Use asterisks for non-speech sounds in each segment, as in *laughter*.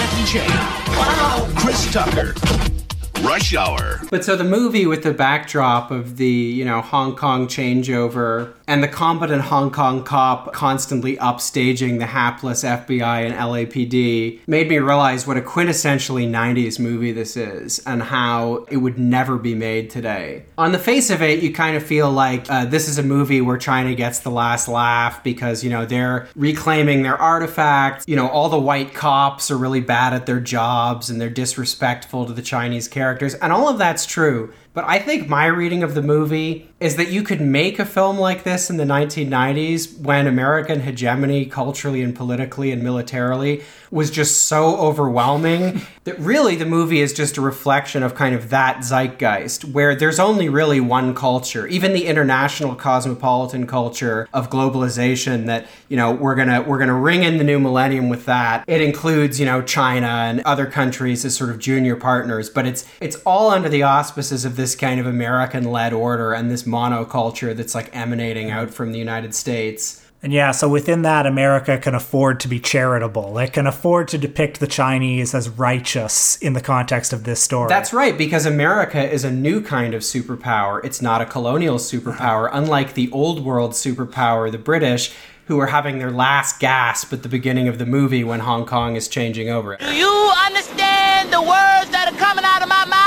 Jackie Chan. Wow. Chris Tucker. Rush Hour. But so the movie with the backdrop of the, you know, Hong Kong changeover and the competent Hong Kong cop constantly upstaging the hapless FBI and LAPD made me realize what a quintessentially 90s movie this is and how it would never be made today. On the face of it, you kind of feel like uh, this is a movie where China gets the last laugh because, you know, they're reclaiming their artifacts. You know, all the white cops are really bad at their jobs and they're disrespectful to the Chinese characters. And all of that's true. But I think my reading of the movie is that you could make a film like this in the 1990s when American hegemony, culturally and politically and militarily, was just so overwhelming *laughs* that really the movie is just a reflection of kind of that zeitgeist where there's only really one culture, even the international cosmopolitan culture of globalization that, you know, we're going to we're going to ring in the new millennium with that. It includes, you know, China and other countries as sort of junior partners, but it's it's all under the auspices of this kind of American-led order and this monoculture that's like emanating out from the United States. And yeah, so within that, America can afford to be charitable. It can afford to depict the Chinese as righteous in the context of this story. That's right, because America is a new kind of superpower. It's not a colonial superpower, unlike the old world superpower, the British, who are having their last gasp at the beginning of the movie when Hong Kong is changing over. Do you understand the words that are coming out of my mouth?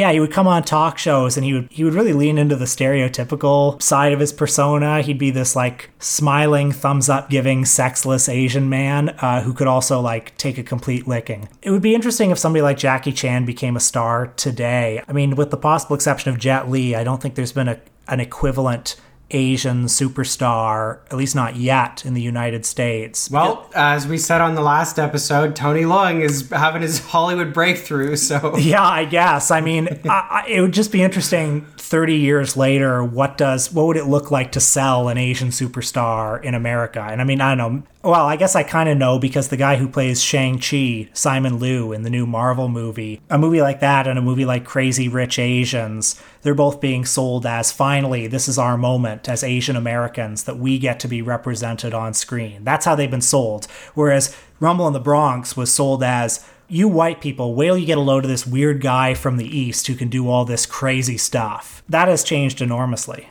Yeah, he would come on talk shows and he would he would really lean into the stereotypical side of his persona. He'd be this like smiling, thumbs up giving, sexless Asian man uh, who could also like take a complete licking. It would be interesting if somebody like Jackie Chan became a star today. I mean, with the possible exception of Jet Li, I don't think there's been a, an equivalent Asian superstar, at least not yet in the United States. Well, as we said on the last episode, Tony Leung is having his Hollywood breakthrough, so. *laughs* Yeah, I guess. I mean, I, I, it would just be interesting 30 years later, what does what would it look like to sell an Asian superstar in America? And I mean, I don't know. Well, I guess I kind of know because the guy who plays Shang-Chi, Simu Liu in the new Marvel movie, a movie like that and a movie like Crazy Rich Asians, they're both being sold as finally this is our moment as Asian Americans that we get to be represented on screen. That's how they've been sold. Whereas Rumble in the Bronx was sold as you white people, wait till you get a load of this weird guy from the East who can do all this crazy stuff. That has changed enormously.